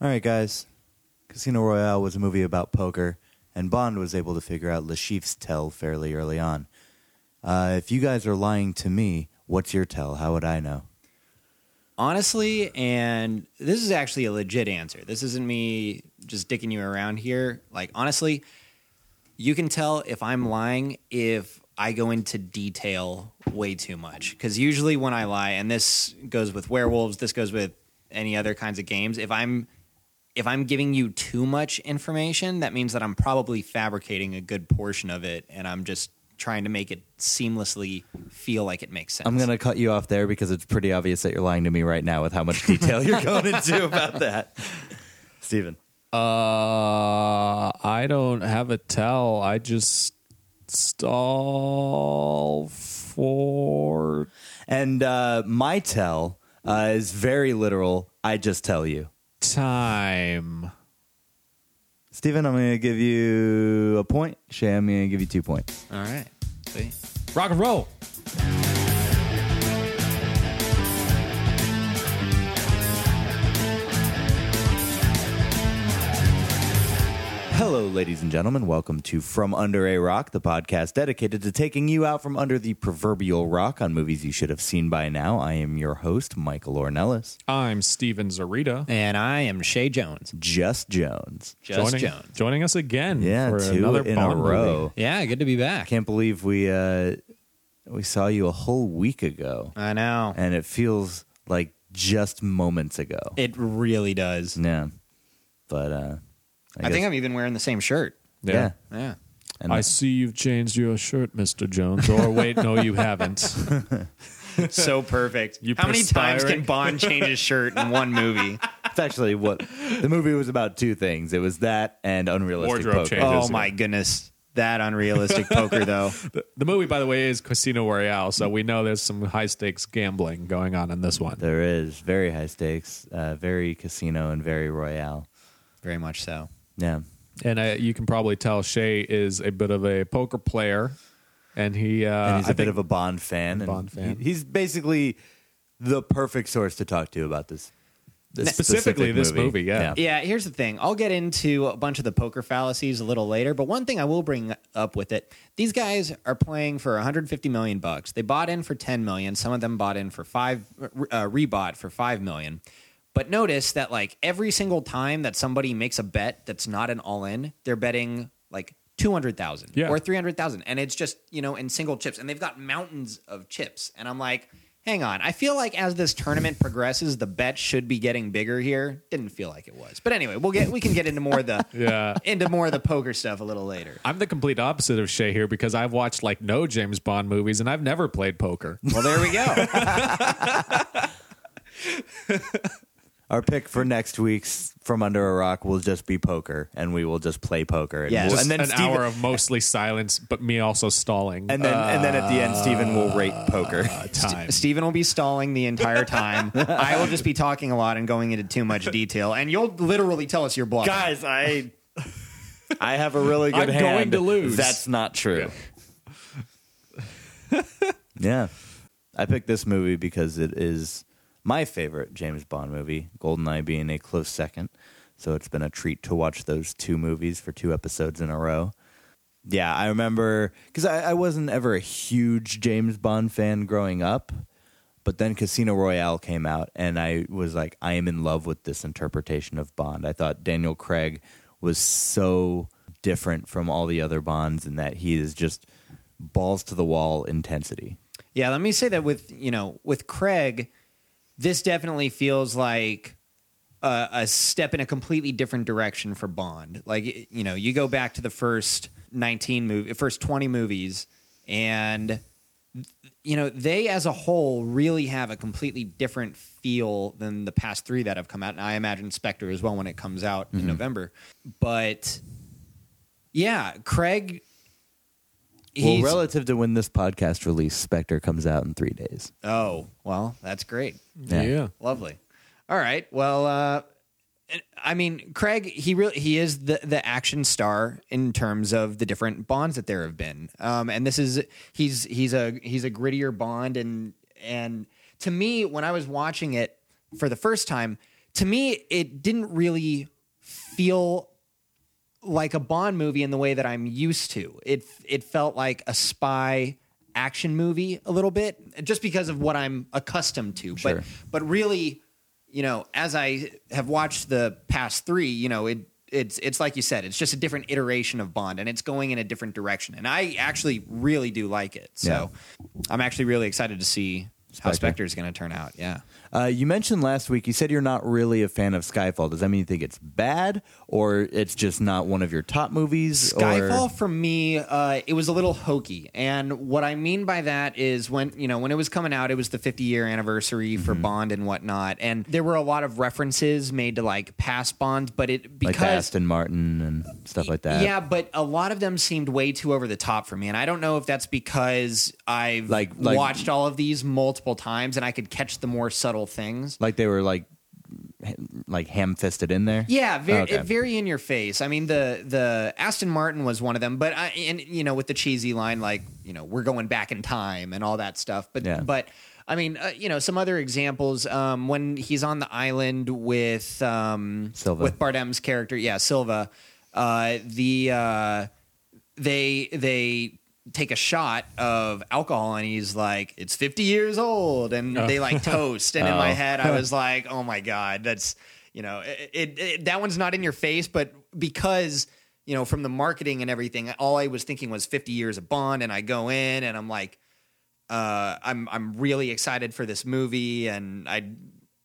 All right, guys. Casino Royale was a movie about poker, and Bond was able to figure out Le Chiffre's tell fairly early on. Uh, if you guys are lying to me, what's your tell? How would I know? Honestly, and this is actually a legit answer. This isn't me just dicking you around here. Like, honestly, you can tell if I'm lying if I go into detail way too much. Because usually when I lie, and this goes with werewolves, this goes with any other kinds of games, if I'm if I'm giving you too much information, that means that I'm probably fabricating a good portion of it and I'm just trying to make it seamlessly feel like it makes sense. I'm going to cut you off there because it's pretty obvious that you're lying to me right now with how much detail you're going into about that. Steven. Uh, I don't have a tell. I just stall for. And uh, my tell uh, is very literal. I just tell you. Time. Steven, I'm going to give you a point. Shay, I'm going to give you two points. All right. See? Rock and roll. Hello, ladies and gentlemen. Welcome to From Under a Rock, the podcast dedicated to taking you out from under the proverbial rock on movies you should have seen by now. I am your host, Michael Ornelas. I'm Steven Zarita. And I am Shay Jones. Just Jones. Just joining, Jones. joining us again Yeah, for two another in a Bond movie. row. Yeah, good to be back. Can't believe we uh, we saw you a whole week ago, I know. and it feels like just moments ago. It really does. yeah, but uh, I, I, think I'm even wearing the same shirt. yeah. Yeah. And I see you've changed your shirt, Mr. Jones. Or wait, no, you haven't. so perfect. You How many times perspiring? can Bond change his shirt in one movie? it's actually what the movie was about. Two things. It was that and unrealistic Wardrobe poker. change. oh Changes, my goodness. That unrealistic poker though. The, the movie, by the way, is Casino Royale, so we know there's some high stakes gambling going on in this one. There is very high stakes, uh, very casino, and very royale. Very much so. Yeah, And uh, you can probably tell Shay is a bit of a poker player, and he uh, and he's a I bit of a Bond fan. And Bond fan. he- he's basically the perfect source to talk to about this. this Specifically specific this movie, yeah. Yeah, here's the thing. I'll get into a bunch of the poker fallacies a little later, but one thing I will bring up with it, these guys are playing for 150 million bucks. They bought in for 10 million. Some of them bought in for 5 uh, rebought for 5 million. But notice that like every single time that somebody makes a bet that's not an all in, they're betting like 200,000 Yeah. or 300,000 and it's just, you know, in single chips and they've got mountains of chips. And I'm like, hang on. I feel like as this tournament progresses, the bet should be getting bigger here. Didn't feel like it was. But anyway, we'll get we can get into more of the Yeah. into more of the poker stuff a little later. I'm the complete opposite of Shay here because I've watched like no James Bond movies and I've never played poker. Well, there we go. Our pick for next week's From Under a Rock will just be poker, and we will just play poker. And, Yes. we'll- Just and then an Steven, hour of mostly silence, but me also stalling. and then and then at the end, Steven will rate poker. uh, time. Steven will be stalling the entire time. I will just be talking a lot and going into too much detail, and you'll literally tell us you're bluffing. Guys, I I have a really good I'm hand. going to lose. That's not true. yeah. I picked this movie because it is my favorite James Bond movie, Goldeneye being a close second. So it's been a treat to watch those two movies for two episodes in a row. Yeah, I remember because I, I wasn't ever a huge James Bond fan growing up, but then Casino Royale came out, and I was like, I am in love with this interpretation of Bond. I thought Daniel Craig was so different from all the other Bonds in that he is just balls to the wall intensity. Yeah, let me say that with you know with Craig, this definitely feels like a, a step in a completely different direction for Bond. Like you know, you go back to the first nineteen movie, first twenty movies, and you know they as a whole really have a completely different feel than the past three that have come out. And I imagine Spectre as well when it comes out in mm-hmm. November. But yeah, Craig. Well, relative to when this podcast release, Spectre comes out in three days. oh well, that's great. Yeah. yeah. Lovely. All right. Well, uh, I mean, Craig, he really he is the the action star in terms of the different Bonds that there have been. Um, and this is he's he's a he's a grittier Bond, and and to me, when I was watching it for the first time, to me, it didn't really feel like a Bond movie in the way that I'm used to. It it felt like a spy action movie a little bit, just because of what I'm accustomed to. Sure. But but really, you know, as I have watched the past three, you know, it it's it's like you said, it's just a different iteration of Bond, and it's going in a different direction. And I actually really do like it. So I'm actually really excited to see how Spectre. Spectre is going to turn out. Yeah. Uh, you mentioned last week. You said you're not really a fan of Skyfall. Does that mean you think it's bad, or it's just not one of your top movies? or- Skyfall for me, uh, it was a little hokey, and what I mean by that is when you know when it was coming out, it was the 50 year anniversary for Mm-hmm. Bond and whatnot, and there were a lot of references made to like past Bond, but it because the Aston Martin and stuff like that. yeah, but a lot of them seemed way too over the top for me, and I don't know if that's because I've Like- like- watched all of these multiple times and I could catch the more subtle things. like they were like like ham fisted in there. Yeah, very, Okay. very in your face. I mean, the the Aston Martin was one of them, but I, and you know, with the cheesy line like, you know, we're going back in time and all that stuff. But Yeah. but I mean, uh, you know, some other examples um, when he's on the island with um, Silva. with Bardem's character, yeah, Silva. Uh, the uh, they they take a shot of alcohol and he's like it's 50 years old and they like toast and in my Oh. head i was like oh my god that's you know it, it, it- that one's not in your face but because you know from the marketing and everything all i was thinking was 50 years of bond and i go in and i'm like uh, I'm I'm really excited for this movie, and I,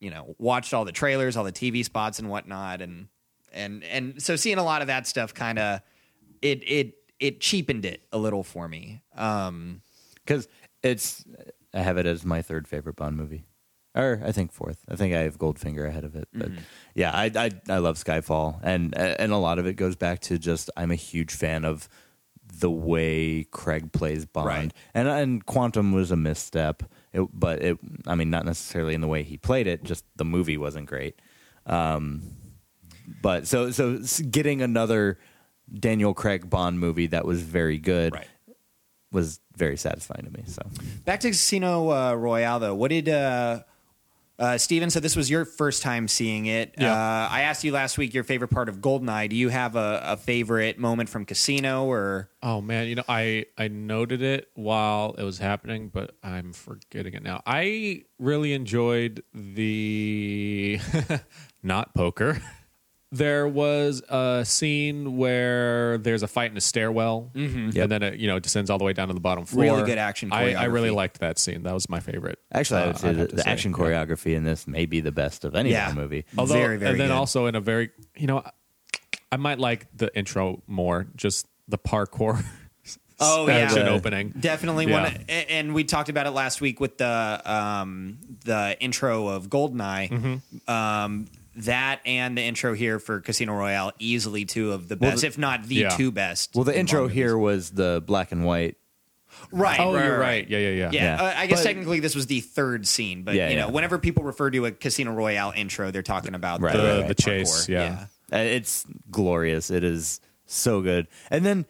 you know, watched all the trailers, all the TV spots, and whatnot, and and and so seeing a lot of that stuff kind of it it it cheapened it a little for me. Um, because it's I have it as my third favorite Bond movie, or I think fourth. I think I have Goldfinger ahead of it, but Mm-hmm. yeah, I, I I love Skyfall, and and a lot of it goes back to just I'm a huge fan of the way Craig plays Bond, Right. and and Quantum was a misstep, it, but it I mean not necessarily in the way he played it, just the movie wasn't great. Um, but so so getting another Daniel Craig Bond movie that was very good Right. was very satisfying to me. So back to Casino uh, Royale though. What did uh, uh, Steven? So this was your first time seeing it. Yeah. Uh, I asked you last week your favorite part of Goldeneye. Do you have a, a favorite moment from Casino or? Oh man, you know I I noted it while it was happening, but I'm forgetting it now. I really enjoyed the not poker. There was a scene where there's a fight in a stairwell, Mm-hmm. and then it you know descends all the way down to the bottom floor. Really good action I, I really liked that scene. That was my favorite. Actually, I Uh, would say I'd the, the say, action yeah. choreography in this may be the best of any Yeah. Bond movie. Although, Very, very and then good. also in a very, you know, I might like the intro more, just the parkour Oh section yeah, opening. Definitely Yeah. one, and we talked about it last week with the um, the intro of Goldeneye. Mm-hmm. Um, that and the intro here for Casino Royale, easily two of the best, the- if not the Yeah. two best. Well, the in intro Bond movies. here was the black and white. right? Oh, right, you're right. right. Yeah, yeah, yeah. Yeah, Yeah. Uh, I guess But- technically this was the third scene, but Yeah, you know, yeah. whenever people refer to a Casino Royale intro, they're talking about Right, the, right, right. The chase, parkour. yeah. Uh, It's glorious. It is so good. And then,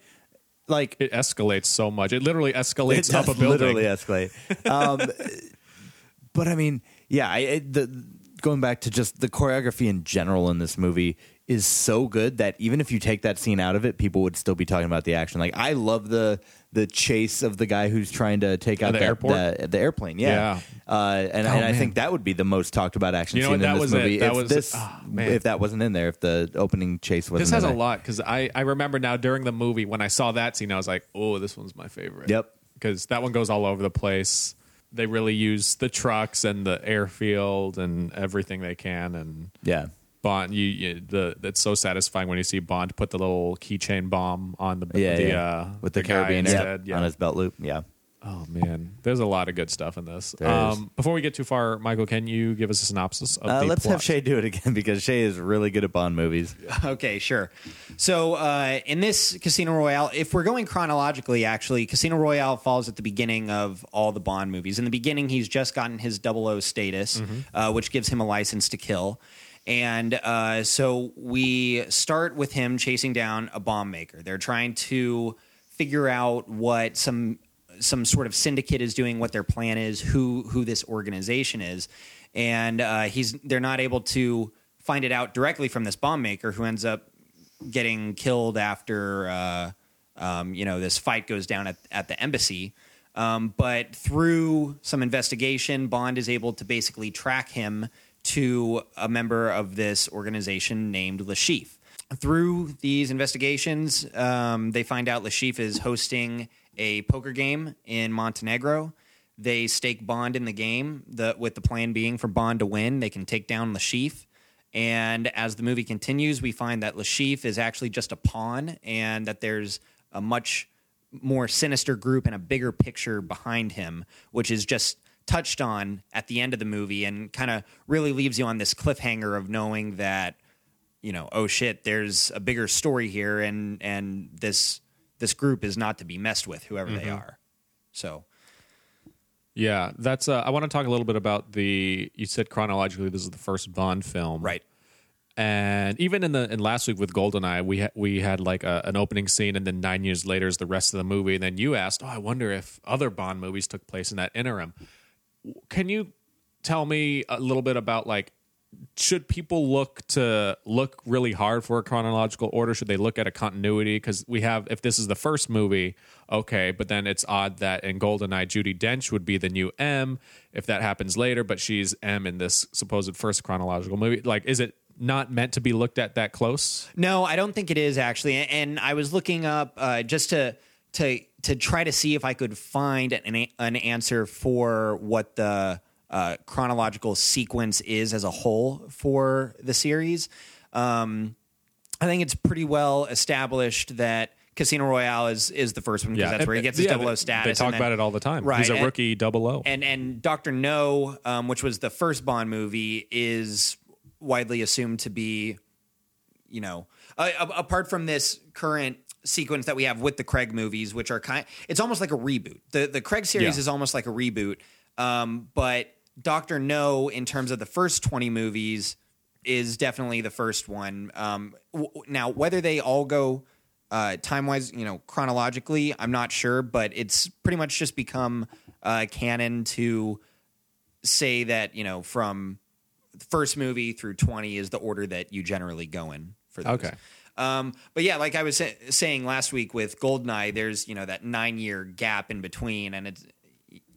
like, It escalates so much. It literally escalates does up a building. literally escalate. Um, but I mean, yeah, I, it, the going back to just the choreography in general in this movie is so good that even if you take that scene out of it, people would still be talking about the action. Like, I love the the chase of the guy who's trying to take out the airport? the, the airplane. Yeah, Uh, and, Oh, and I think that would be the most talked about action You know scene in this movie. That if was- this, oh, if that wasn't in there, if the opening chase wasn't This has a there. lot because I, I remember now during the movie when I saw that scene, I was like, oh, this one's my favorite. Yep. Because that one goes all over the place. They really use the trucks and the airfield and everything they can. And Yeah. Bond, you, you the it's so satisfying when you see Bond put the little keychain bomb on the Yeah, the yeah. Uh, with the, guy Caribbean. Air Yeah. on his belt loop. Yeah. Oh man, there's a lot of good stuff in this. Um, before we get too far, Michael, can you give us a synopsis of Uh, the let's plot? have Shay do it again because Shay is really good at Bond movies. Okay, sure. So uh, in this Casino Royale, if we're going chronologically, actually, Casino Royale falls at the beginning of all the Bond movies. In the beginning, he's just gotten his 00 status, uh, which gives him a license to kill. And uh, so we start with him chasing down a bomb maker. They're trying to figure out what some some sort of syndicate is doing, what their plan is, who who this organization is, and uh, he's they're not able to find it out directly from this bomb maker who ends up getting killed after uh, um, you know this fight goes down at, at the embassy. Um, but through some investigation, Bond is able to basically track him to a member of this organization named Le Chiffre. Through these investigations, um, they find out Le Chiffre is hosting a poker game in Montenegro. They stake Bond in the game, the, with the plan being for Bond to win. They can take down Le Chiffre. And as the movie continues, we find that Le Chiffre is actually just a pawn and that there's a much more sinister group and a bigger picture behind him, which is just touched on at the end of the movie and kind of really leaves you on this cliffhanger of knowing that you know oh shit there's a bigger story here and and this this group is not to be messed with whoever they are so Yeah, that's. Uh, I want to talk a little bit about the. You said chronologically, this is the first Bond film, right And even in the in last week with Goldeneye, we ha- we had like a, an opening scene, and then nine years later is the rest of the movie. And then you asked, "Oh, I wonder if other Bond movies took place in that interim." Can you tell me a little bit about like should people look to look really hard for a chronological order? Should they look at a continuity? Because we have, if this is the first movie, okay, but then it's odd that in Goldeneye, Judi Dench would be the new M if that happens later, but she's M in this supposed first chronological movie. Like, is it not meant to be looked at that close? No, I don't think it is actually. And I was looking up uh, just to to to try to see if I could find an an answer for what the uh, chronological sequence is as a whole for the series. Um, I think it's pretty well established that Casino Royale is is the first one because that's where he gets his Yeah, double O status. They talk then- about it all the time. Right, He's a and- rookie double O. and and Doctor No, um, which was the first Bond movie, is widely assumed to be, you know, uh, apart from this current sequence that we have with the Craig movies, which are kind, it's almost like a reboot. the The Craig series Yeah. is almost like a reboot, um, but Doctor No, in terms of the first twenty movies, is definitely the first one. Um, w- now, whether they all go uh, time wise, you know, chronologically, I'm not sure, but it's pretty much just become uh, canon to say that you know from first movie through 20 is the order that you generally go in for those. Okay. Um, but yeah, like I was sa- saying last week with Goldeneye, there's you know that nine year gap in between, and it's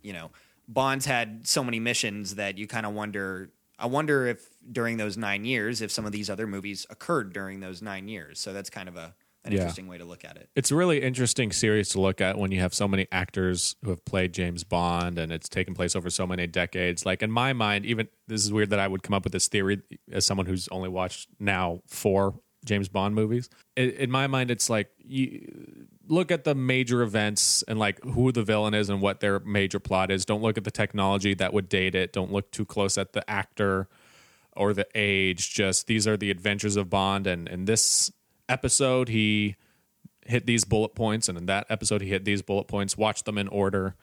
you know Bond's had so many missions that you kind of wonder. I wonder if during those nine years, if some of these other movies occurred during those nine years. So that's kind of a an Yeah. interesting way to look at it. it's a really interesting series to look at when you have so many actors who have played James Bond and it's taken place over so many decades. Like in my mind, even this is weird that I would come up with this theory as someone who's only watched now four James Bond movies. In, in my mind, it's like you look at the major events and like who the villain is and what their major plot is. Don't look at the technology that would date it. Don't look too close at the actor or the age. Just these are the adventures of Bond, and in this episode he hit these bullet points, and in that episode he hit these bullet points. Watch them in order.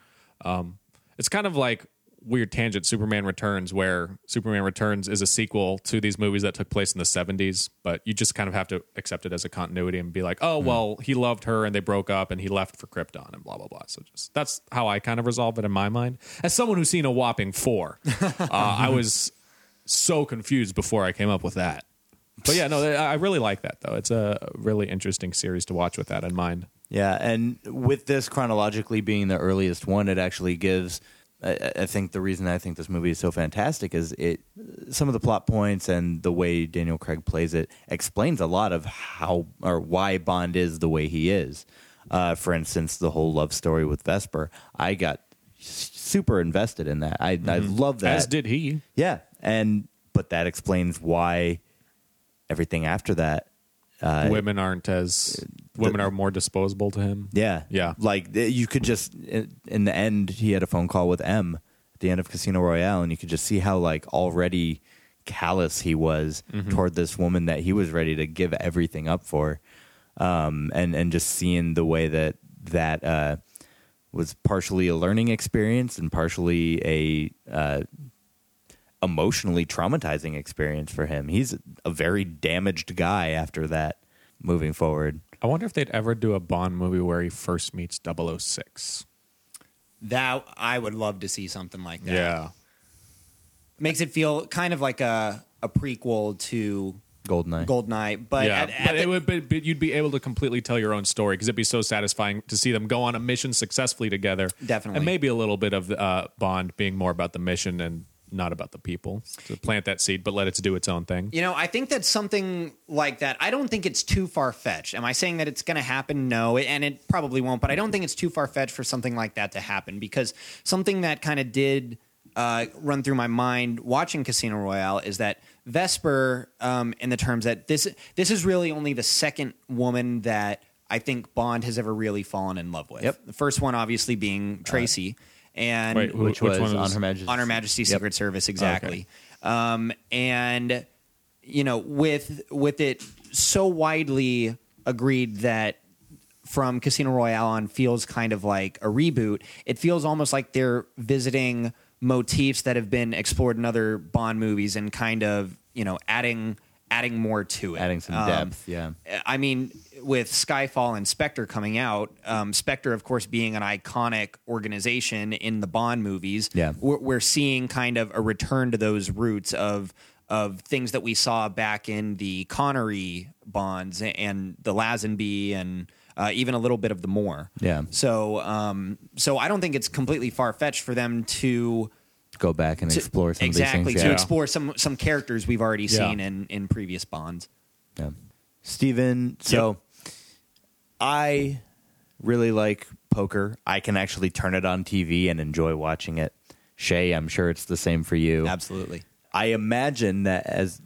Um, it's kind of like weird tangent. Superman Returns, where Superman Returns is a sequel to these movies that took place in the '70s, but you just kind of have to accept it as a continuity and be like, oh well, he loved her and they broke up, and he left for Krypton, and blah blah blah. So just that's how I kind of resolve it in my mind. As someone who's seen a whopping four, uh, I was so confused before I came up with that. But yeah, no, I I really like that though. It's a really interesting series to watch with that in mind. Yeah, and with this chronologically being the earliest one, it actually gives. I, I think the reason I think this movie is so fantastic is it some of the plot points and the way Daniel Craig plays it explains a lot of how or why Bond is the way he is. Uh, for instance, the whole love story with Vesper, I got super invested in that. I I love that. As did he. Yeah, and but that explains why everything after that. Uh, women aren't as women are more disposable to him. Yeah, Yeah. Like you could just in the end, he had a phone call with M at the end of Casino Royale, and you could just see how like already callous he was toward this woman that he was ready to give everything up for, um, and and just seeing the way that that uh, was partially a learning experience and partially a uh, emotionally traumatizing experience for him. He's a very damaged guy after that. Moving forward, I wonder if they'd ever do a Bond movie where he first meets 006. That I would love to see something like that. Yeah. makes it feel kind of like a a prequel to Goldeneye. Goldeneye. But yeah, at, at but the- it would, but, but you'd be able to completely tell your own story because it'd be so satisfying to see them go on a mission successfully together. Definitely. and maybe a little bit of uh, Bond being more about the mission and not about the people. To plant that seed, but let it do its own thing. You know, I think that something like that, I don't think it's too far fetched. Am I saying that it's going to happen? No, and it probably won't, but I don't think it's too far fetched for something like that to happen because something that kind of did uh, run through my mind watching Casino Royale is that Vesper, um, in the terms that this this is really only the second woman that I think Bond has ever really fallen in love with. Yep. The first one, obviously, being Tracy. And Wait, who- which, which was, one was- on Her Majesty's on Her Majesty's Yep. Secret Service, exactly. Um, and you know, with with it so widely agreed that from Casino Royale on feels kind of like a reboot. It feels almost like they're visiting motifs that have been explored in other Bond movies and kind of you know adding adding more to it, Adding some Um, depth, yeah. I mean, with Skyfall and Spectre coming out, um, Spectre, of course, being an iconic organization in the Bond movies, Yeah. we're, we're seeing kind of a return to those roots of of things that we saw back in the Connery Bonds and the Lazenby and uh, even a little bit of the Moore. Yeah. So, um, so I don't think it's completely far fetched for them to Go back and to- explore some exactly of these things. to yeah. explore some some characters we've already Yeah. seen in in previous Bonds. Yeah. Steven, so I really like poker. I can actually turn it on TV and enjoy watching it. Shay, I'm sure it's the same for you. Absolutely. I imagine that as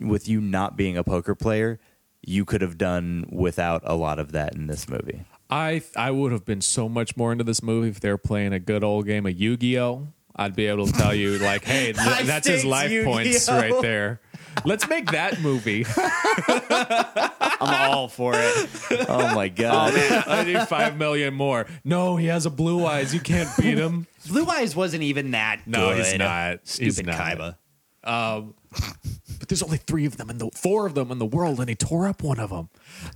with you not being a poker player, you could have done without a lot of that in this movie. I I would have been so much more into this movie if they were playing a good old game of Yu Gi Oh. I'd be able to tell you like, hey, th- that's his life Yu-Gi-Oh. points right there. Let's make that movie. I'm all for it. Oh my god. I need five million more. No, he has a blue eyes. You can't beat him. Blue Eyes wasn't even that No, good. he's not. Stupid He's not. Kaiba. But there's only three of them in the four of them in the world, and he tore up one of them.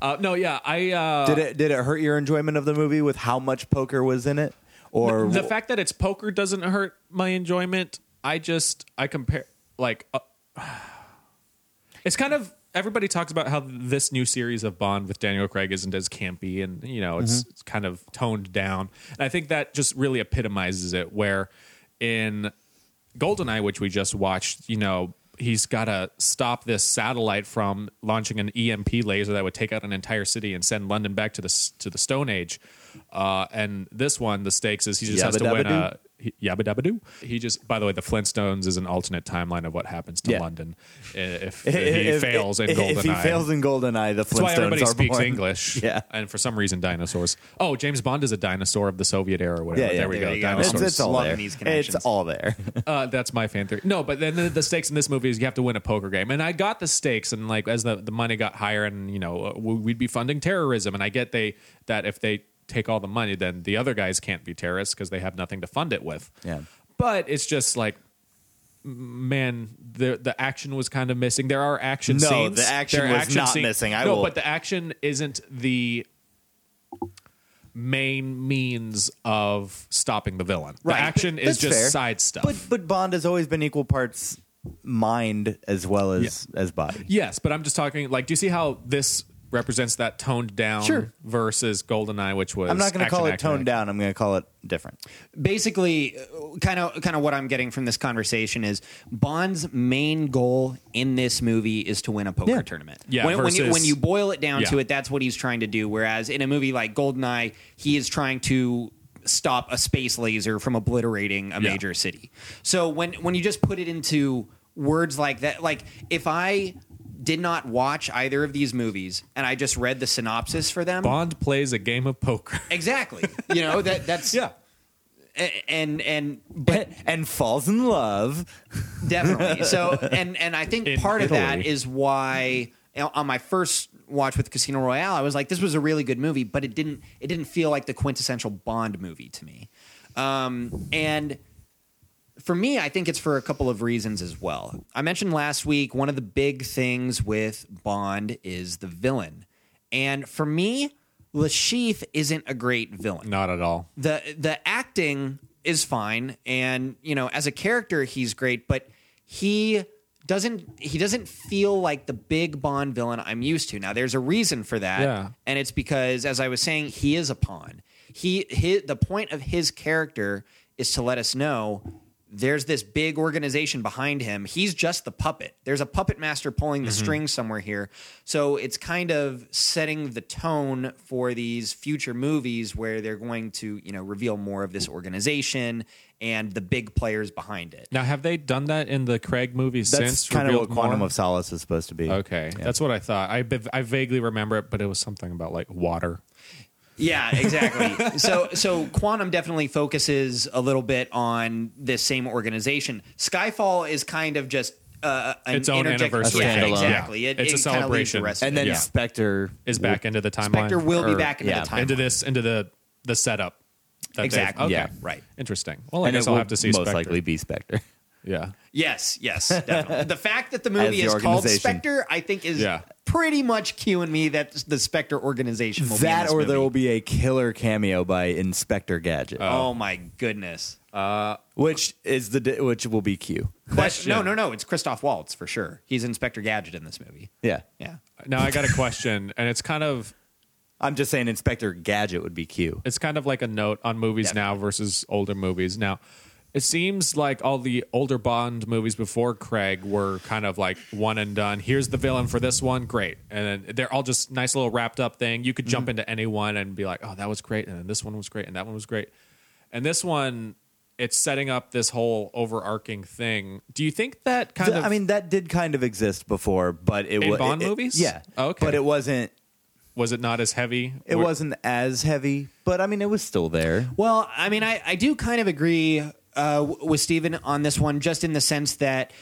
Uh, no, yeah, I uh, did it did it hurt your enjoyment of the movie with how much poker was in it? Or the fact that it's poker doesn't hurt my enjoyment. I just I compare like uh, it's kind of everybody talks about how this new series of Bond with Daniel Craig isn't as campy and you know it's, it's kind of toned down. And I think that just really epitomizes it where in Goldeneye which we just watched, you know, he's got to stop this satellite from launching an EMP laser that would take out an entire city and send London back to the to the Stone Age. Uh, and this one, the stakes is he just has to win Yabba-dabba-doo. a he- yabba dabba doo. He just, by the way, the Flintstones is an alternate timeline of what happens to Yeah. London i- if, If- he if- fails in if, Goldeneye. If he fails in Goldeneye, the that's why Flintstones everybody are speaks born. English. Yeah. and for some reason, dinosaurs. Oh, James Bond is a dinosaur of the Soviet era. Or whatever. Yeah, yeah, there we there go. you go. It's, Dinosaurs. it's all Loving there. these It's connections. all there. Uh, that's my fan theory. No, but then the, the stakes in this movie is you have to win a poker game, and I got the stakes, and like as the, the money got higher, and you know uh, we'd be funding terrorism, and I get they that if they take all the money, then the other guys can't be terrorists because they have nothing to fund it with. Yeah. but it's just like. Man, the the action was kind of missing. There are action No, scenes. the action There are was not missing. I no, will- but the action isn't the main means of stopping the villain. Right. The action is That's just fair. side stuff. But but Bond has always been equal parts mind as well as as body. Yes, but I'm just talking like, do you see how this represents that toned down Sure. versus Goldeneye, which was I'm not going to call it toned action. down. I'm going to call it different. Basically, kind of kind of what I'm getting from this conversation is Bond's main goal in this movie is to win a poker Yeah. tournament. Yeah, when, when, you, versus- when you boil it down to Yeah. it, that's what he's trying to do. Whereas in a movie like Goldeneye, he is trying to stop a space laser from obliterating a Yeah. major city. So when when you just put it into words like that, like if I did not watch either of these movies and I just read the synopsis for them, Bond plays a game of poker. exactly, you know that that's yeah. and and but and falls in love. definitely so and and i think In part of that is why on my first watch with casino royale i was like this was a really good movie but it didn't it didn't feel like the quintessential bond movie to me um, and for me i think it's for a couple of reasons as well i mentioned last week one of the big things with bond is the villain and for me Le Chiffre isn't a great villain Not at all. the the acting is fine and you know as a character he's great but he doesn't he doesn't feel like the big Bond villain I'm used to. Now there's a reason for that. Yeah. And it's because as I was saying, he is a pawn. He, he the point of his character is to let us know there's this big organization behind him. He's just the puppet. There's a puppet master pulling the mm-hmm. strings somewhere here. So it's kind of setting the tone for these future movies where they're going to, you know, reveal more of this organization and the big players behind it. Now, have they done that in the Craig movies That's since? kind of what Quantum more? of Solace is supposed to be. Okay, that's what I thought. I I vaguely remember it, but it was something about like water. Yeah, exactly. so so Quantum definitely focuses a little bit on this same organization. Skyfall is kind of just uh, an Its own interject- anniversary. Yeah, Standalone. exactly. Yeah. It, It's a it kinda leaves the celebration. And then Yeah. Spectre Is back into the timeline. Spectre will be back into yeah, the time. into this into the the setup. that Exactly. Okay. Yeah. Right. Interesting. Well, I and guess I'll have to see. most Spectre. likely be Spectre. Yeah. Yes, yes, definitely. the fact that the movie the is called. Spectre, I think, is Yeah. Pretty much cueing me that the Spectre organization will be that this or movie. there will be a killer cameo by Inspector Gadget, Oh, oh my goodness! Uh, which is the which will be Q. Question. No, no, no. It's Christoph Waltz for sure. He's Inspector Gadget in this movie. Yeah, Yeah. Now I got a question, and it's kind of I'm just saying Inspector Gadget would be Q. it's kind of like a note on movies now versus older movies. Now, it seems like all the older Bond movies before Craig were kind of like one and done. Here's the villain for this one, great, and then they're all just nice little wrapped up thing. You could jump mm-hmm. into any one and be like, oh, that was great, and then this one was great, and that one was great, and this one. It's setting up this whole overarching thing. Do you think that kind Th- of? I mean, that did kind of exist before, but it was Bond it- it- movies? Yeah, Oh, okay. but it wasn't. was it not as heavy? It Were- wasn't as heavy, but I mean, it was still there. Well, I mean, I, I do kind of agree uh, with Steven on this one, just in the sense that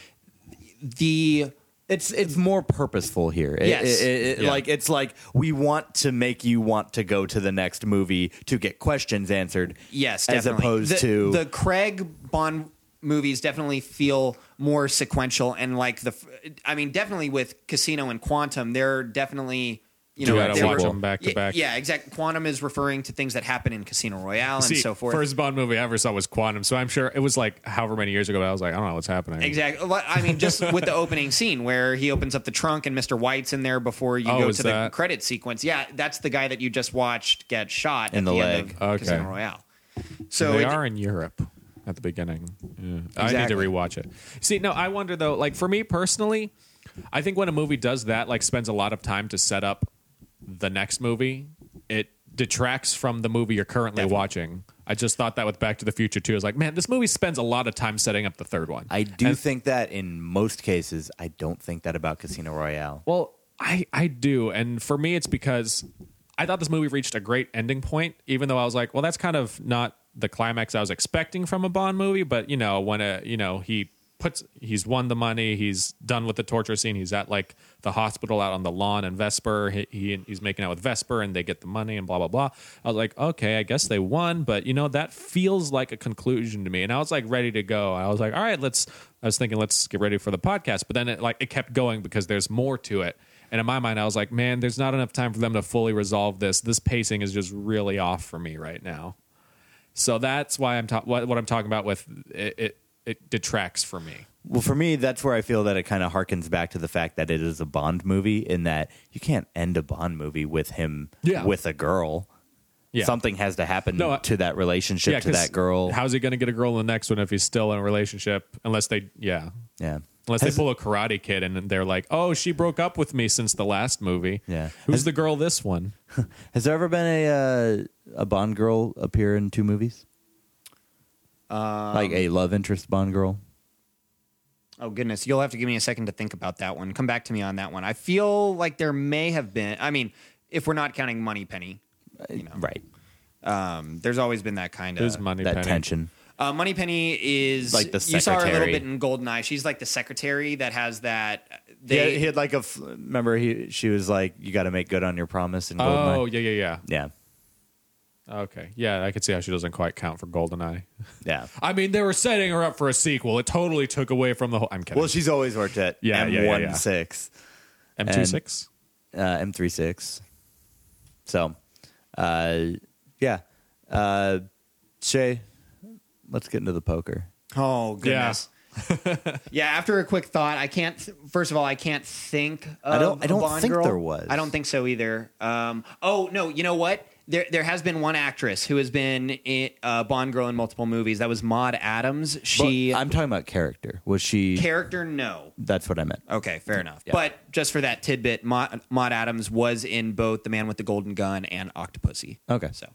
the It's it's more purposeful here. It- Yes. it- it- Yeah. like it's like we want to make you want to go to the next movie to get questions answered. yes, as opposed the, to the Craig Bond movies definitely feel more sequential and like the. I mean, definitely with Casino and Quantum, they're definitely. You know, You gotta they watch were- them back to yeah, back. Yeah, exactly. Quantum is referring to things that happen in Casino Royale and so forth. First Bond movie I ever saw was Quantum, so I'm sure it was like however many years ago. But I was like, I don't know what's happening. Exactly. I mean, just with the opening scene where he opens up the trunk and Mr. White's in there before you Oh, go is to the credit sequence. Yeah, that's the guy that you just watched get shot In at the the, leg. end of Okay. Casino Royale. So they it- are in Europe at the beginning. Yeah. I need to rewatch it. See, no, I wonder though. Like for me personally, I think when a movie does that, like spends a lot of time to set up the next movie, it detracts from the movie you're currently Definitely. watching. I just thought that with Back to the Future too. I was like, man, this movie spends a lot of time setting up the third one. I do And- think that in most cases. I don't think that about Casino Royale. Well, I I do, and for me, it's because I thought this movie reached a great ending point, even though I was like, well, that's kind of not the climax I was expecting from a Bond movie. But you know, when a you know he puts he's won the money, he's done with the torture scene, he's at like the hospital out on the lawn, and Vesper he, he he's making out with Vesper, and they get the money, and blah blah blah. I was like, okay, I guess they won, but you know that feels like a conclusion to me, and I was like ready to go. I was like, all right, let's. I was thinking, let's get ready for the podcast, but then it like it kept going because there's more to it. And in my mind, I was like, man, there's not enough time for them to fully resolve this. This pacing is just really off for me right now. So that's why I'm ta- what, what I'm talking about with it, it. It detracts for me. Well, for me, that's where I feel that it kind of harkens back to the fact that it is a Bond movie, in that you can't end a Bond movie with him Yeah. with a girl. Yeah. Something has to happen No, I- to that relationship, to 'cause that girl. How's he going to get a girl in the next one if he's still in a relationship? Unless they, yeah, yeah. unless Has- they pull a Karate Kid and they're like, oh, she broke up with me since the last movie. Yeah. who's Has- the girl this one? Has there ever been a uh, a Bond girl appear in two movies? Like a love interest Bond girl? oh goodness, you'll have to give me a second to think about that one. Come back to me on that one. I feel like there may have been. I mean, if we're not counting Moneypenny, you know, Right. um, there's always been that kind Who's of. Money that Penny? tension. Uh, Moneypenny is Like the You saw her a little secretary. bit in Goldeneye. She's like the secretary that has that. They, They, he, he had like a. f- Remember, he she was like, "You got to make good on your promise." In Oh yeah, yeah, yeah, yeah. Okay, yeah, I could see how she doesn't quite count for Goldeneye. yeah. I mean, they were setting her up for a sequel. It totally took away from the whole. I'm kidding. Well, she's always worked at Yeah, M yeah, yeah, one yeah. six, M 26 uh, M three six. So, uh, yeah, uh, Shay, let's get into the poker. oh goodness. yeah, after a quick thought, I can't. First of all, I can't think. Of I don't- I a don't Bond think girl. there was. I don't think so either. Um, oh no, you know what? There, there has been one actress who has been a uh, Bond girl in multiple movies. That was Maud Adams. She But I'm talking about character. Was she? character no. that's what I meant. Okay, fair enough. But just for that tidbit, Maud, Maud Adams was in both The Man with the Golden Gun and Octopussy. Okay. So,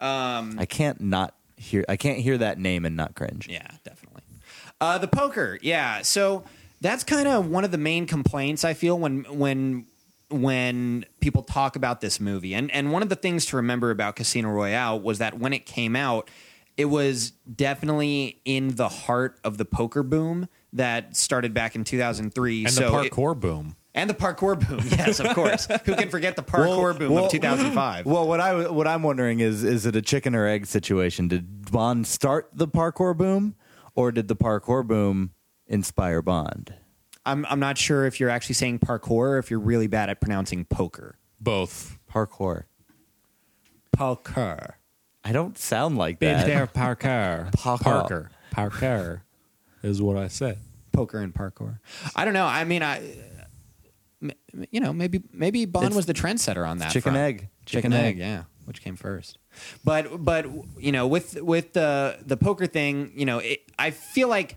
um, I can't not hear. I can't hear that name and not cringe. Yeah, definitely. Uh, the poker, yeah. So that's kind of one of the main complaints I feel when when when people talk about this movie. And and one of the things to remember about Casino Royale was that when it came out, it was definitely in the heart of the poker boom that started back in 2003. And so the it- parkour boom. and the parkour boom. Yes, of course. Who can forget the parkour boom well- of 2005? Well, what I what I'm wondering is is it a chicken or egg situation? Did Bond start the parkour boom, or did the parkour boom inspire Bond? I'm I'm not sure if you're actually saying parkour or if you're really bad at pronouncing poker. Both. Parkour. Poker. I don't sound like that. parkour. Parkour. Parker. Parkour is what I said. poker and parkour. I don't know. I mean, I. you know, maybe maybe Bond It's was the trendsetter on that. chicken front. egg. chicken, Chicken egg. egg. Yeah, which came first? But but you know, with with the the poker thing, you know, it, I feel like.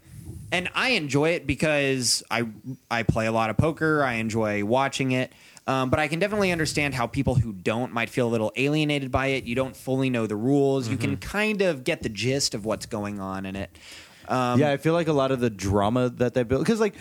And I enjoy it because I I play a lot of poker. I enjoy watching it, um, but I can definitely understand how people who don't might feel a little alienated by it. You don't fully know the rules. You can kind of get the gist of what's going on in it. Um, yeah, I feel like a lot of the drama that they built because like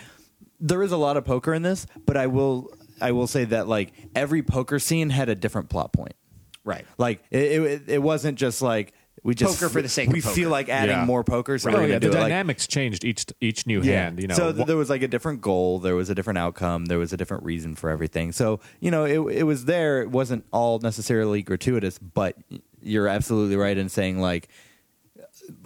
there is a lot of poker in this, but I will I will say that like every poker scene had a different plot point. right. Like it, it, it wasn't just like we just Poker for the sake of we poker. feel like adding Yeah. more poker, so Oh, we're yeah, gonna the do it. Like, dynamics changed each each new Yeah. hand. You know, so th- there was like a different goal, there was a different outcome, there was a different reason for everything. So you know, it it was there. It wasn't all necessarily gratuitous, but you're absolutely right in saying like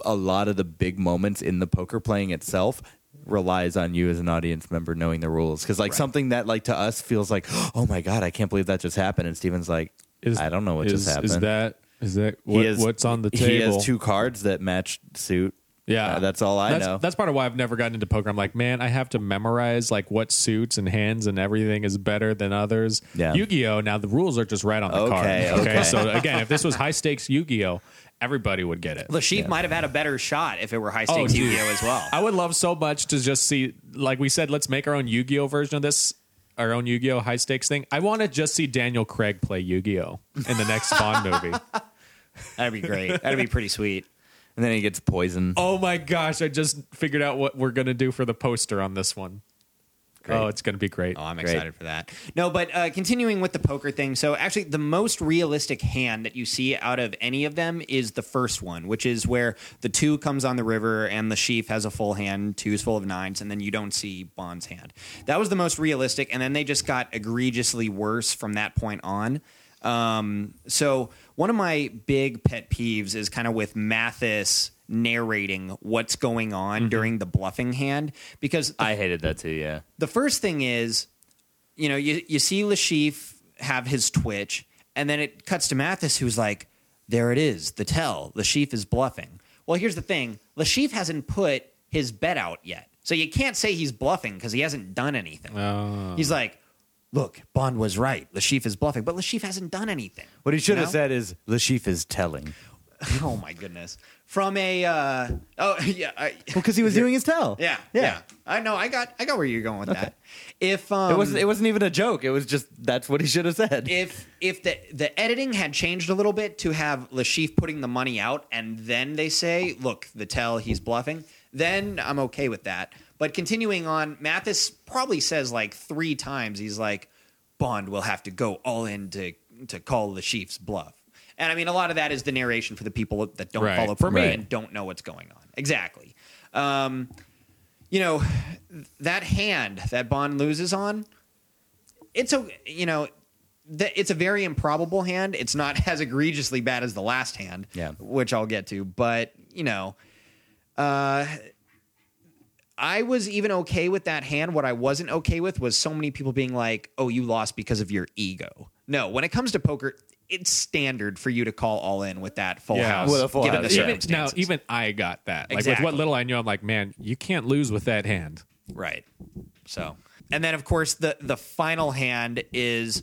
a lot of the big moments in the poker playing itself relies on you as an audience member knowing the rules because like something that like to us feels like oh my god i can't believe that just happened and steven's like is, i don't know what is, just happened Is that is that what, has- what's on the table? he has two cards that match suit Yeah, Uh, that's all I that's, know. That's part of why I've never gotten into poker. I'm like, man, I have to memorize like what suits and hands and everything is better than others. Yeah. Yu-Gi-Oh. Now the rules are just right on the Okay, card. okay. so again, if this was high stakes Yu-Gi-Oh, everybody would get it. Le Chiffre might have had a better shot if it were high stakes Oh. Yu-Gi-Oh as well. I would love so much to just see, like we said, let's make our own Yu-Gi-Oh version of this, our own Yu-Gi-Oh high stakes thing. I want to just see Daniel Craig play Yu-Gi-Oh in the next Bond movie. That'd be great. That'd be pretty sweet. and then he gets poisoned Oh my gosh! I just figured out what we're gonna do for the poster on this one. Great. Oh, it's gonna be great. Oh, I'm Great. excited for that. No, but uh, continuing with the poker thing. So actually, the most realistic hand that you see out of any of them is the first one, which is where the two comes on the river and Le Chiffre has a full hand, two's full of nines, and then you don't see Bond's hand. That was the most realistic, and then they just got egregiously worse from that point on. Um, so one of my big pet peeves is kind of with Mathis narrating what's going on mm-hmm. during the bluffing hand because i hated that too yeah the first thing is, you know, you, you see Le Chiffre have his twitch, and then it cuts to Mathis, who's like, there it is, the tell. Le Chiffre is bluffing. Well, here's the thing Le Chiffre hasn't put his bet out yet. So you can't say he's bluffing because he hasn't done anything. Oh. He's like, look, Bond was right. Le Chiffre is bluffing, but Le Chiffre hasn't done anything. what he should have said is Le Chiffre is telling oh, my goodness. From a, uh, oh, yeah. I, because he was doing his tell yeah, yeah, I know. I got, I got where you're going with that. If um, it wasn't it wasn't even a joke it was just that's what he should have said if if the the editing had changed a little bit to have Le Chiffre putting the money out and then they say, look, the tell he's bluffing, then I'm okay with that. But continuing on, Mathis probably says like three times, he's like, Bond will have to go all in to to call Le Chiffre's bluff. And I mean, a lot of that is the narration for the people that don't Right. follow for me and don't know what's going on. Exactly. Um, you know, that hand that Bond loses on, it's a you know th- it's a very improbable hand it's not as egregiously bad as the last hand Yeah. which i'll get to but you know uh I was even okay with that hand. What I wasn't okay with was so many people being like, "Oh, you lost because of your ego." No, when it comes to poker, it's standard for you to call all in with that full Yeah. house. With a full given house, the even, now, even I got that. Like with what little I knew, I'm like, man, you can't lose with that hand. Right. So, and then of course the the final hand is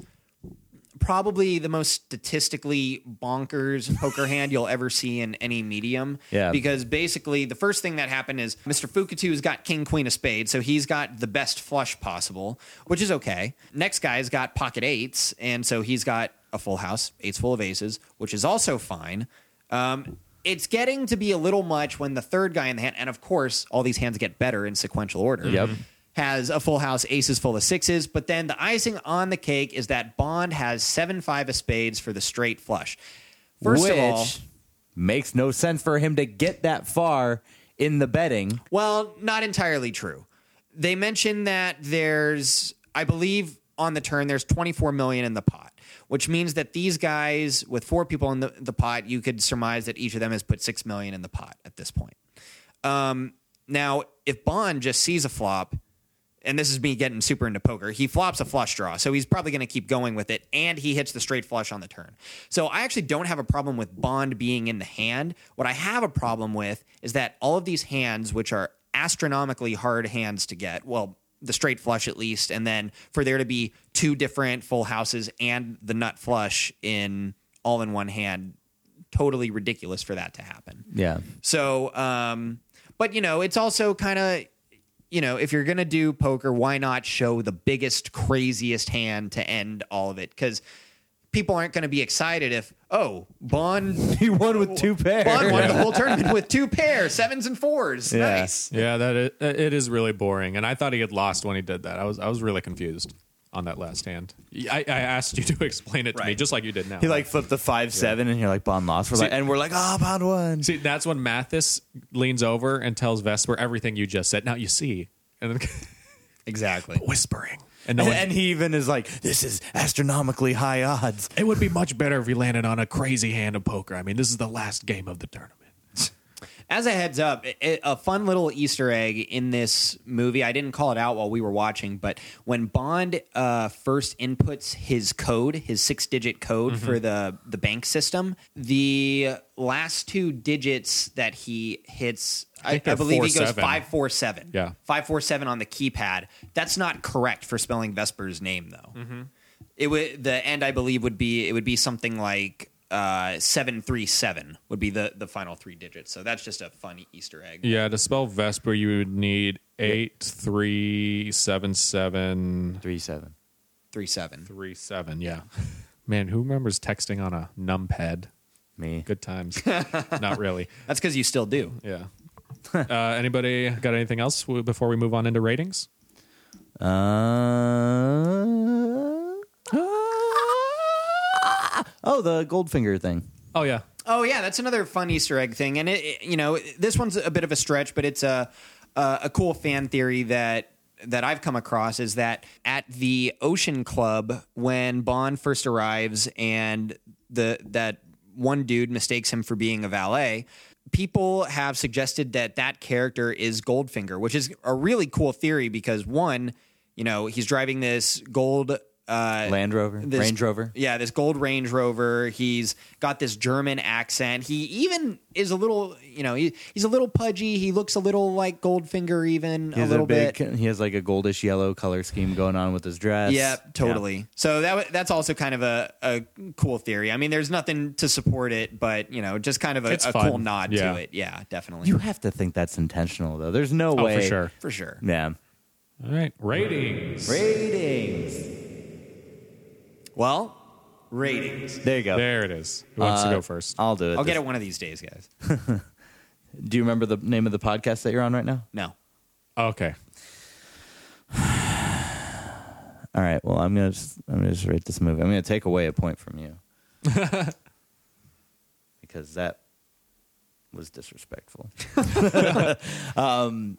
probably the most statistically bonkers poker hand you'll ever see in any medium. Yeah. Because basically the first thing that happened is Mr. Fukutu's got king queen of spades, so he's got the best flush possible, which is okay. Next guy's got pocket eights, and so he's got a full house, eights full of aces, which is also fine. Um, it's getting to be a little much when the third guy in the hand, and of course, all these hands get better in sequential order. Yep. Has a full house, aces full of sixes, but then the icing on the cake is that Bond has seven five of spades for the straight flush. First Which of all, makes no sense for him to get that far in the betting. Well, not entirely true. They mentioned that there's, I believe, on the turn there's 24 million in the pot, which means that these guys with four people in the, the pot, you could surmise that each of them has put six million in the pot at this point. Um, now, if Bond just sees a flop, and this is me getting super into poker, he flops a flush draw. So he's probably going to keep going with it, and he hits the straight flush on the turn. So I actually don't have a problem with Bond being in the hand. What I have a problem with is that all of these hands, which are astronomically hard hands to get, well, the straight flush at least, and then for there to be two different full houses and the nut flush in all in one hand, totally ridiculous for that to happen. Yeah. So, um, but you know, it's also kind of, you know, if you're gonna do poker, why not show the biggest, craziest hand to end all of it? Because people aren't going to be excited if, oh, Bond, He won with two pairs. Bond won the whole tournament with two pairs, sevens and fours. Yeah. Nice. Yeah, that is, uh, it is really boring. And I thought he had lost when he did that. I was I was really confused on that last hand. I, I asked you to explain it to me, just like you did now. He like flipped the five seven, and you're like Bond lost. We're like, and we're like, oh, Bond won. See, that's when Mathis leans over and tells Vesper everything you just said. Now you see, and then Exactly. whispering, and no And, one. and he even is like, this is astronomically high odds. it would be much better if we landed on a crazy hand of poker. I mean, this is the last game of the tournament. As a heads up, a fun little Easter egg in this movie. I didn't call it out while we were watching, but when Bond uh, first inputs his code, his six-digit code for the the bank system, the last two digits that he hits, I, I they're believe he goes 47. five four seven. Yeah. five four seven on the keypad. That's not correct for spelling Vesper's name, though. It would the end, I believe, would be it would be something like uh, seven three seven would be the the final three digits. So that's just a funny Easter egg. Yeah, to spell Vesper, you would need eight three seven seven Three seven. Three seven. three seven. Yeah, man, who remembers texting on a numpad? Me. Good times. Not really. That's because you still do. Yeah. Uh, anybody got anything else w- before we move on into ratings? Uh, oh, the Goldfinger thing. Oh yeah, Oh yeah, that's another fun Easter egg thing, and it, it- you know this one's a bit of a stretch, but it's a a, a cool fan theory that that I've come across is that at the Ocean Club when Bond first arrives and the that one dude mistakes him for being a valet. People have suggested that that character is Goldfinger, which is a really cool theory because one, you know, he's driving this gold uh, Land Rover? this- Range Rover? Yeah, this gold Range Rover. He's got this German accent. He even is a little, you know, he, he's a little pudgy. He looks a little like Goldfinger, even He a has little big, bit. He has like a goldish yellow color scheme going on with his dress. Yeah, totally. So that that's also kind of a, a cool theory. I mean, there's nothing to support it, but you know, just kind of a, a cool nod Yeah. to it. Yeah, definitely, You have to think that's intentional, though. There's no oh way. for sure. for sure. Yeah. All right, ratings. Ratings. Well, ratings. There you go. There it is. Who wants to Uh, go first? I'll do it. I'll get it one of these days, guys. Do you remember the name of the podcast that you're on right now? No. Okay. All right. Well, I'm gonna just, I'm gonna just rate this movie. I'm gonna take away a point from you because that was disrespectful. um,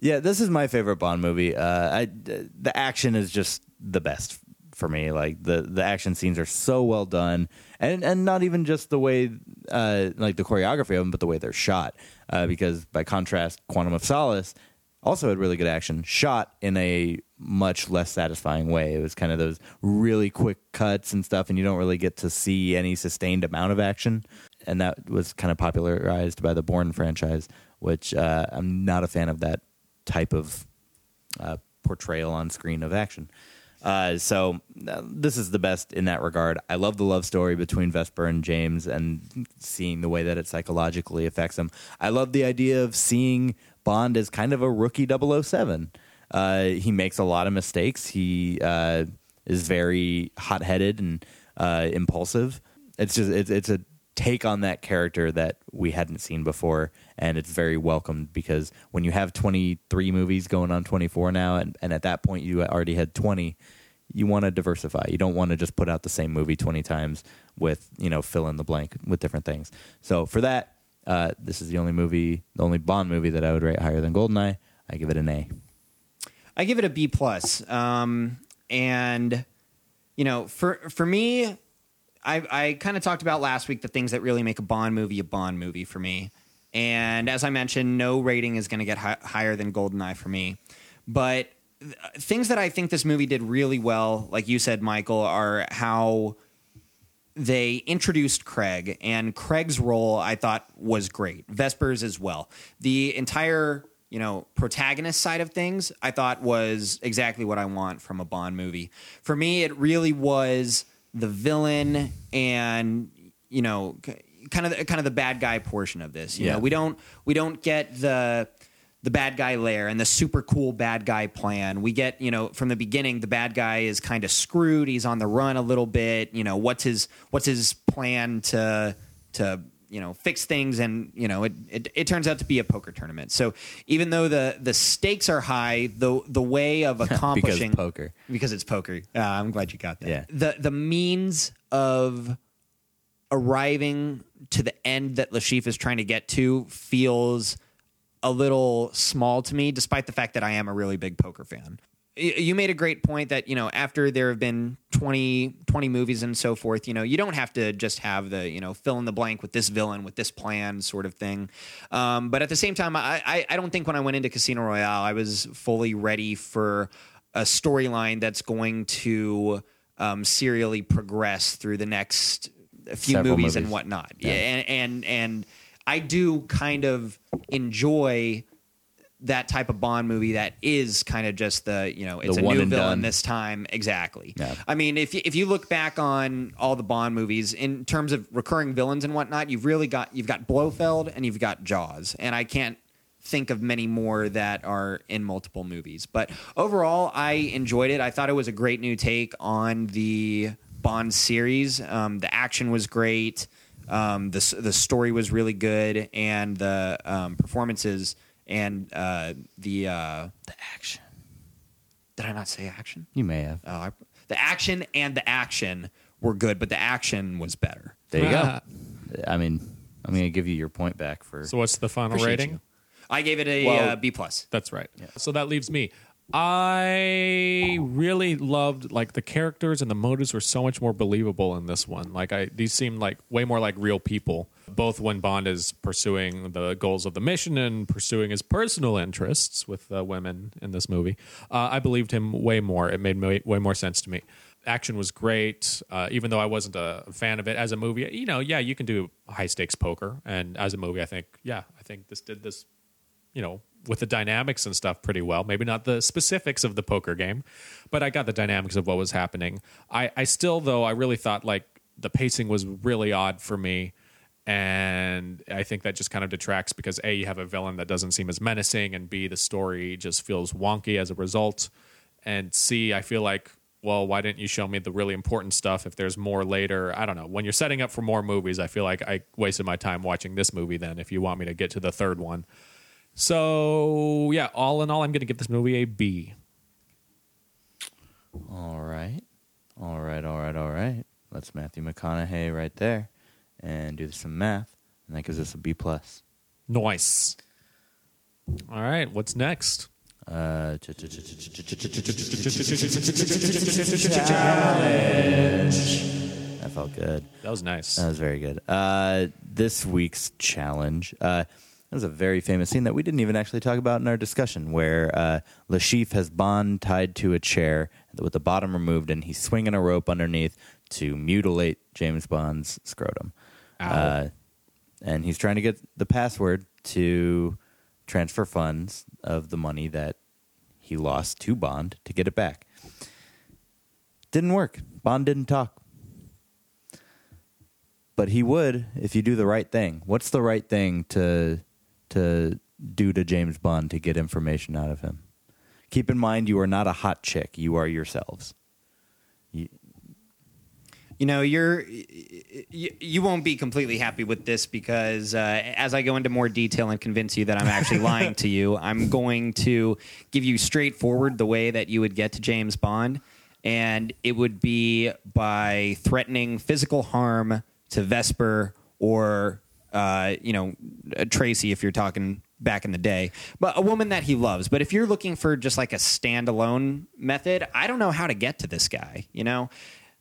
yeah, this is my favorite Bond movie. Uh, I, the action is just the best for me. Like the the action scenes are so well done, and and not even just the way uh, like the choreography of them, but the way they're shot. Uh, because by contrast, Quantum of Solace. also had really good action, shot in a much less satisfying way. It was kind of those really quick cuts and stuff, and you don't really get to see any sustained amount of action. And that was kind of popularized by the Bourne franchise, which uh, I'm not a fan of that type of uh, portrayal on screen of action. Uh, so uh, this is the best in that regard. I love the love story between Vesper and James and seeing the way that it psychologically affects him. I love the idea of seeing Bond as kind of a rookie 007. Uh, he makes a lot of mistakes. He uh, is very hot headed and uh, impulsive. It's just it's, it's a take on that character that we hadn't seen before and it's very welcomed because when you have 23 movies going on 24 now and, and at that point you already had 20 you want to diversify. You don't want to just put out the same movie 20 times with you know fill in the blank with different things. So for that uh, this is the only movie the only bond movie that i would rate higher than goldeneye. I give it an a. I give it a B plus. Um, and you know, for for me, I I kind of talked about last week the things that really make a Bond movie a Bond movie for me. And as I mentioned, no rating is going to get hi- higher than Goldeneye for me. But th- things that I think this movie did really well, like you said, Michael, are how they introduced Craig, and Craig's role I thought was great. Vespers as well. The entire you know protagonist side of things I thought was exactly what I want from a Bond movie. For me, it really was the villain and you know kind of the, kind of the bad guy portion of this. You Yeah. know, we don't we don't get the the bad guy lair and the super cool bad guy plan. We get, you know, from the beginning, the bad guy is kind of screwed. He's on the run a little bit. You know, what's his what's his plan to to you know fix things? And you know, it it, it turns out to be a poker tournament. So even though the the stakes are high, the the way of accomplishing poker. because it's poker. Uh, I'm glad you got that. Yeah. The the means of arriving to the end that Le Chiffre is trying to get to feels a little small to me, despite the fact that I am a really big poker fan. You made a great point that, you know, after there have been 20, 20 movies and so forth, you know, you don't have to just have the, you know, fill in the blank with this villain, with this plan sort of thing. Um, but at the same time, I, I, I don't think when I went into Casino Royale, I was fully ready for a storyline that's going to um, serially progress through the next few Several movies, and movies. whatnot. Yeah, and, and and I do kind of enjoy that type of Bond movie that is kind of just the you know it's The a new villain done. this time exactly. Yeah. I mean, if you, if you look back on all the Bond movies in terms of recurring villains and whatnot, you've really got you've got Blofeld and you've got Jaws, and I can't think of many more that are in multiple movies. But overall, I enjoyed it. I thought it was a great new take on the Bond series. Um, the action was great. Um, the the story was really good, and the um, performances and uh, the uh, the action did I not say action? you may have Oh, I, the action and the action were good, but the action was better. there you go i mean i'm gonna give you your point back for So what's the final Appreciate rating? you. I gave it a Well- uh, B plus. That's right. So that leaves me. I really loved like the characters and the motives were so much more believable in this one. Like I these seemed like way more like real people. Both when Bond is pursuing the goals of the mission and pursuing his personal interests with uh, women in this movie, uh, I believed him way more. It made way, way more sense to me. Action was great, uh, even though I wasn't a fan of it as a movie. You know, yeah, you can do high stakes poker, and as a movie, I think, yeah, I think this did this you know, with the dynamics and stuff pretty well. Maybe not the specifics of the poker game, but I got the dynamics of what was happening. I, I still, though, I really thought like the pacing was really odd for me. And I think that just kind of detracts because A, you have a villain that doesn't seem as menacing, and B, the story just feels wonky as a result. And C, I feel like, well, why didn't you show me the really important stuff if there's more later? I don't know. When you're setting up for more movies, I feel like I wasted my time watching this movie then if you want me to get to the third one. So yeah, all in all, I'm going to give this movie a B. All right. All right, all right, all right. That's Matthew McConaughey right there. And do some math. And that gives us a B plus. Nice. All right, what's next? Uh, that felt good. That was nice. That was very good. Uh, this week's challenge. Uh, was a very famous scene that we didn't even actually talk about in our discussion, where uh, Le Chiffre has Bond tied to a chair with the bottom removed, and he's swinging a rope underneath to mutilate James Bond's scrotum. Uh, and he's trying to get the password to transfer funds of the money that he lost to Bond to get it back. Didn't work. Bond didn't talk. But he would if you do the right thing. What's the right thing to to do to James Bond to get information out of him? Keep in mind you are not a hot chick. You are yourselves. You, You know, you're you, you won't be completely happy with this because uh, as I go into more detail and convince you that I'm actually lying to you, I'm going to give you straightforward the way that you would get to James Bond, and it would be by threatening physical harm to Vesper or uh, you know Tracy if you're talking back in the day, but a woman that he loves. But if you're looking for just like a standalone method, I don't know how to get to this guy. You know,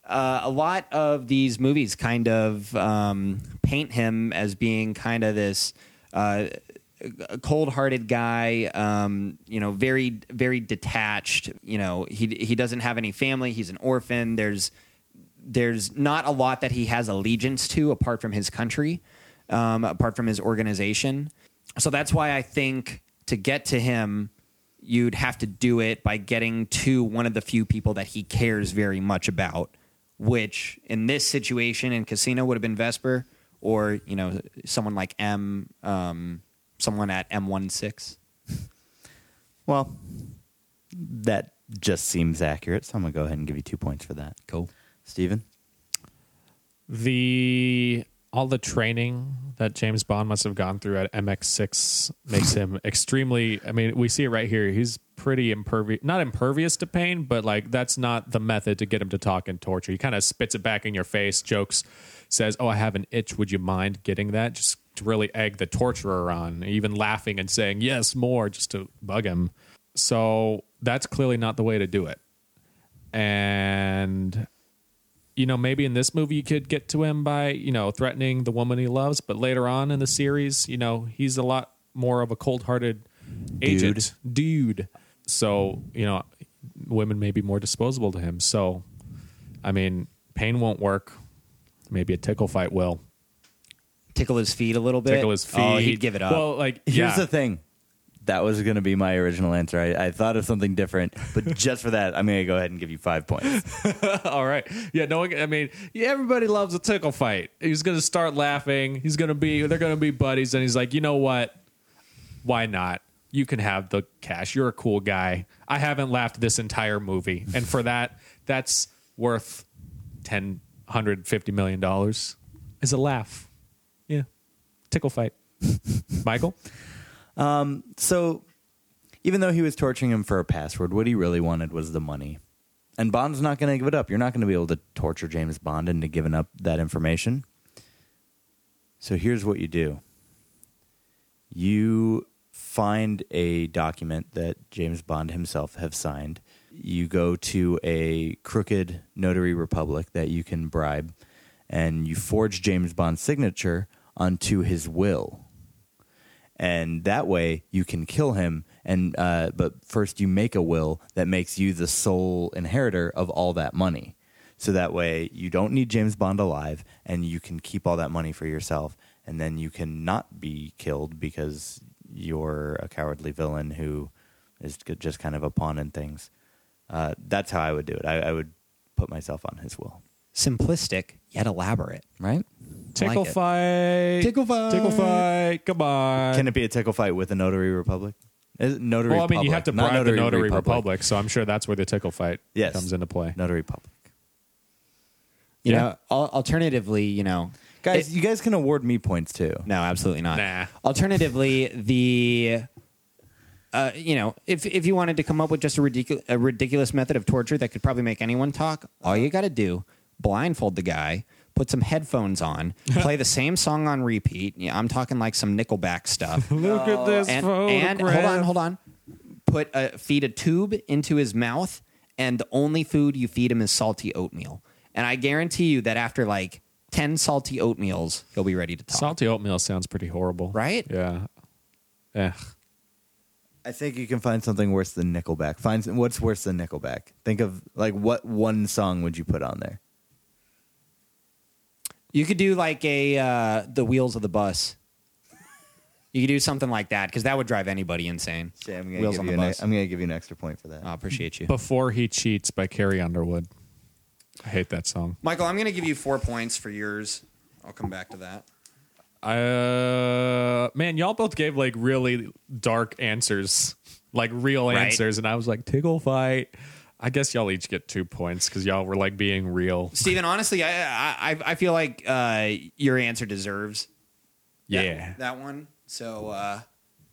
uh, a lot of these movies kind of um, paint him as being kind of this. Uh, cold-hearted guy, um, you know, very, very detached. You know, he he doesn't have any family. He's an orphan. There's there's not a lot that he has allegiance to apart from his country, um, apart from his organization. So that's why I think to get to him, you'd have to do it by getting to one of the few people that he cares very much about, which in this situation in Casino would have been Vesper or, you know, someone like M, um, someone at MI6. well, that just seems accurate, so I'm going to go ahead and give you two points for that. Cool. Steven? the all the training that James Bond must have gone through at MI6 makes him extremely. I mean, we see it right here. He's pretty impervious, not impervious to pain, but like that's not the method to get him to talk and torture. He kind of spits it back in your face, jokes, says, "Oh, I have an itch. Would you mind getting that?" Just to really egg the torturer on, even laughing and saying, "Yes, more," just to bug him. So that's clearly not the way to do it. And you know, maybe in this movie you could get to him by, you know, threatening the woman he loves, but later on in the series, you know, he's a lot more of a cold-hearted agent dude. So, you know, women may be more disposable to him. So, I mean, pain won't work. Maybe a tickle fight will. Tickle his feet a little bit. Tickle his feet. Oh, he'd give it up. Well, like Here's yeah. the thing. That was going to be my original answer. I, I thought of something different, but just for that, I'm going to go ahead and give you five points. All right. Yeah, no I mean, yeah, everybody loves a tickle fight. He's going to start laughing. He's going to be they're going to be buddies and he's like, "You know what? Why not? You can have the cash. You're a cool guy. I haven't laughed this entire movie. And for that, that's worth ten hundred fifty million dollars. is a laugh. Yeah. Tickle fight. Michael? Um, so, even though he was torturing him for a password, what he really wanted was the money. And Bond's not going to give it up. You're not going to be able to torture James Bond into giving up that information. So, here's what you do you find a document that James Bond himself have signed. You go to a crooked notary republic that you can bribe, and you forge James Bond's signature onto his will and that way you can kill him. And uh, but first you make a will that makes you the sole inheritor of all that money. So that way you don't need james bond alive and you can keep all that money for yourself. And then you can not be killed because you're a cowardly villain who is just kind of a pawn in things. Uh, that's how i would do it. I, I would put myself on his will. Simplistic yet elaborate. right Tickle it. fight. Tickle fight. Tickle fight. Come on. can it be a tickle fight with a notary republic Is it notary well, I mean, you have to not bribe the Notary Republic. so I'm sure that's where the tickle fight Yes. comes into play. notary public You Yeah. know, al- alternatively, you know, Guys, it- you guys can award me points too. no, absolutely not. Nah. Alternatively, the uh, you know, if if you wanted to come up with just a ridiculous a ridiculous method of torture that could probably make anyone talk, all you got to do blindfold the guy, put some headphones on, play the same song on repeat. Yeah, I'm talking like some Nickelback stuff. Look at this and, and hold on, hold on. Put a, feed a tube into his mouth, and the only food you feed him is salty oatmeal. And I guarantee you that after like ten salty oatmeals, he'll be ready to talk. Salty oatmeal sounds pretty horrible, Right? Yeah. Eh. I think you can find something worse than Nickelback. Find what's worse than Nickelback. Think of like what one song would you put on there? You could do like a uh, the wheels of the bus. You could do something like that because that would drive anybody insane. Say, I'm gonna Wheels give on you the an, bus. I'm gonna give you an extra point for that. I appreciate you, Before He Cheats by Carrie Underwood. I hate that song. Michael. I'm going to give you four points for yours. I'll come back to that. Uh, man, y'all both gave like really dark answers, like real Right. answers, and I was like, Tiggle fight. I guess y'all each get two points because y'all were like being real. Steven, honestly, I I, I feel like uh, your answer deserves that- Yeah. that one. So, uh,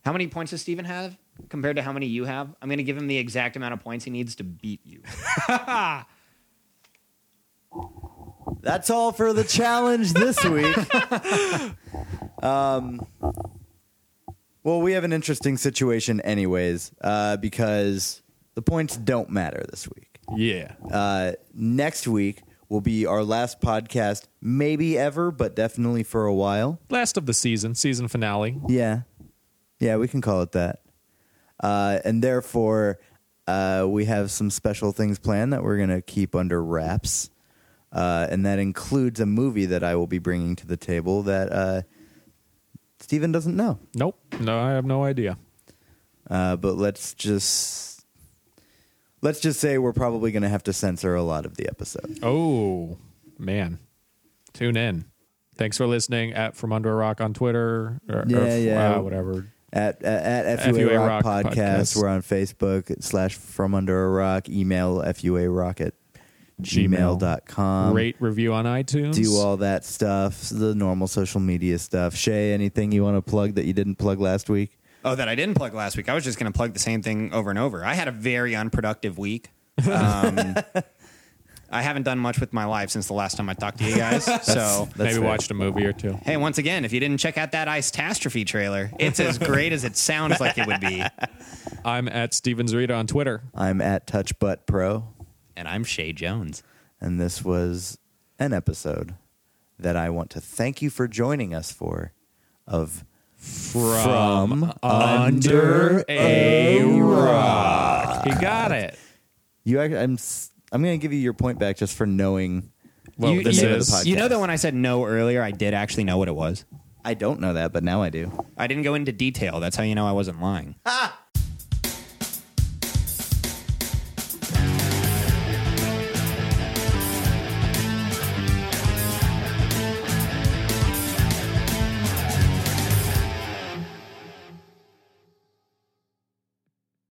how many points does Steven have compared to how many you have? I'm going to give him the exact amount of points he needs to beat you. That's all for the challenge this week. um, well, we have an interesting situation, anyways, uh, because the points don't matter this week. Yeah. Uh, next week will be our last podcast, maybe ever, but definitely for a while. Last of the season, season finale. Yeah. Yeah, we can call it that. Uh, and therefore, uh, we have some special things planned that we're going to keep under wraps. Uh, and that includes a movie that I will be bringing to the table that uh, Steven doesn't know. Nope. No, I have no idea. Uh, but let's just let's just say we're probably going to have to censor a lot of the episode. Oh, man. Tune in. Thanks for listening at From Under a Rock on Twitter. Or, Yeah, or, yeah. uh, whatever. At at, at FUA, FUA Rock, Rock Podcast. Podcast. We're on Facebook slash From Under a Rock. Email FUA Rock at Gmail. gmail.com. Rate, review on iTunes. do all that stuff, the normal social media stuff. Shay, anything you want to plug that you didn't plug last week? Oh, that I didn't plug last week. I was just going to plug the same thing over and over. I had a very unproductive week. Um, I haven't done much with my life since the last time I talked to you guys. so, That's Maybe fair. watched a movie or two. hey, once again, if you didn't check out that Ice Tastrophe trailer, it's as great as it sounds like it would be. I'm at Stevens Rita on Twitter. I'm at Touch Butt Pro, And I'm Shay Jones. and this was an episode that I want to thank you for joining us for of From, Under a Rock. He got it. you. act- I'm s- I'm going to give you your point back just for knowing. Well, you, this you- is- podcast. you know that when I said no earlier, I did actually know what it was. I don't know that, but now I do. I didn't go into detail. That's how you know I wasn't lying.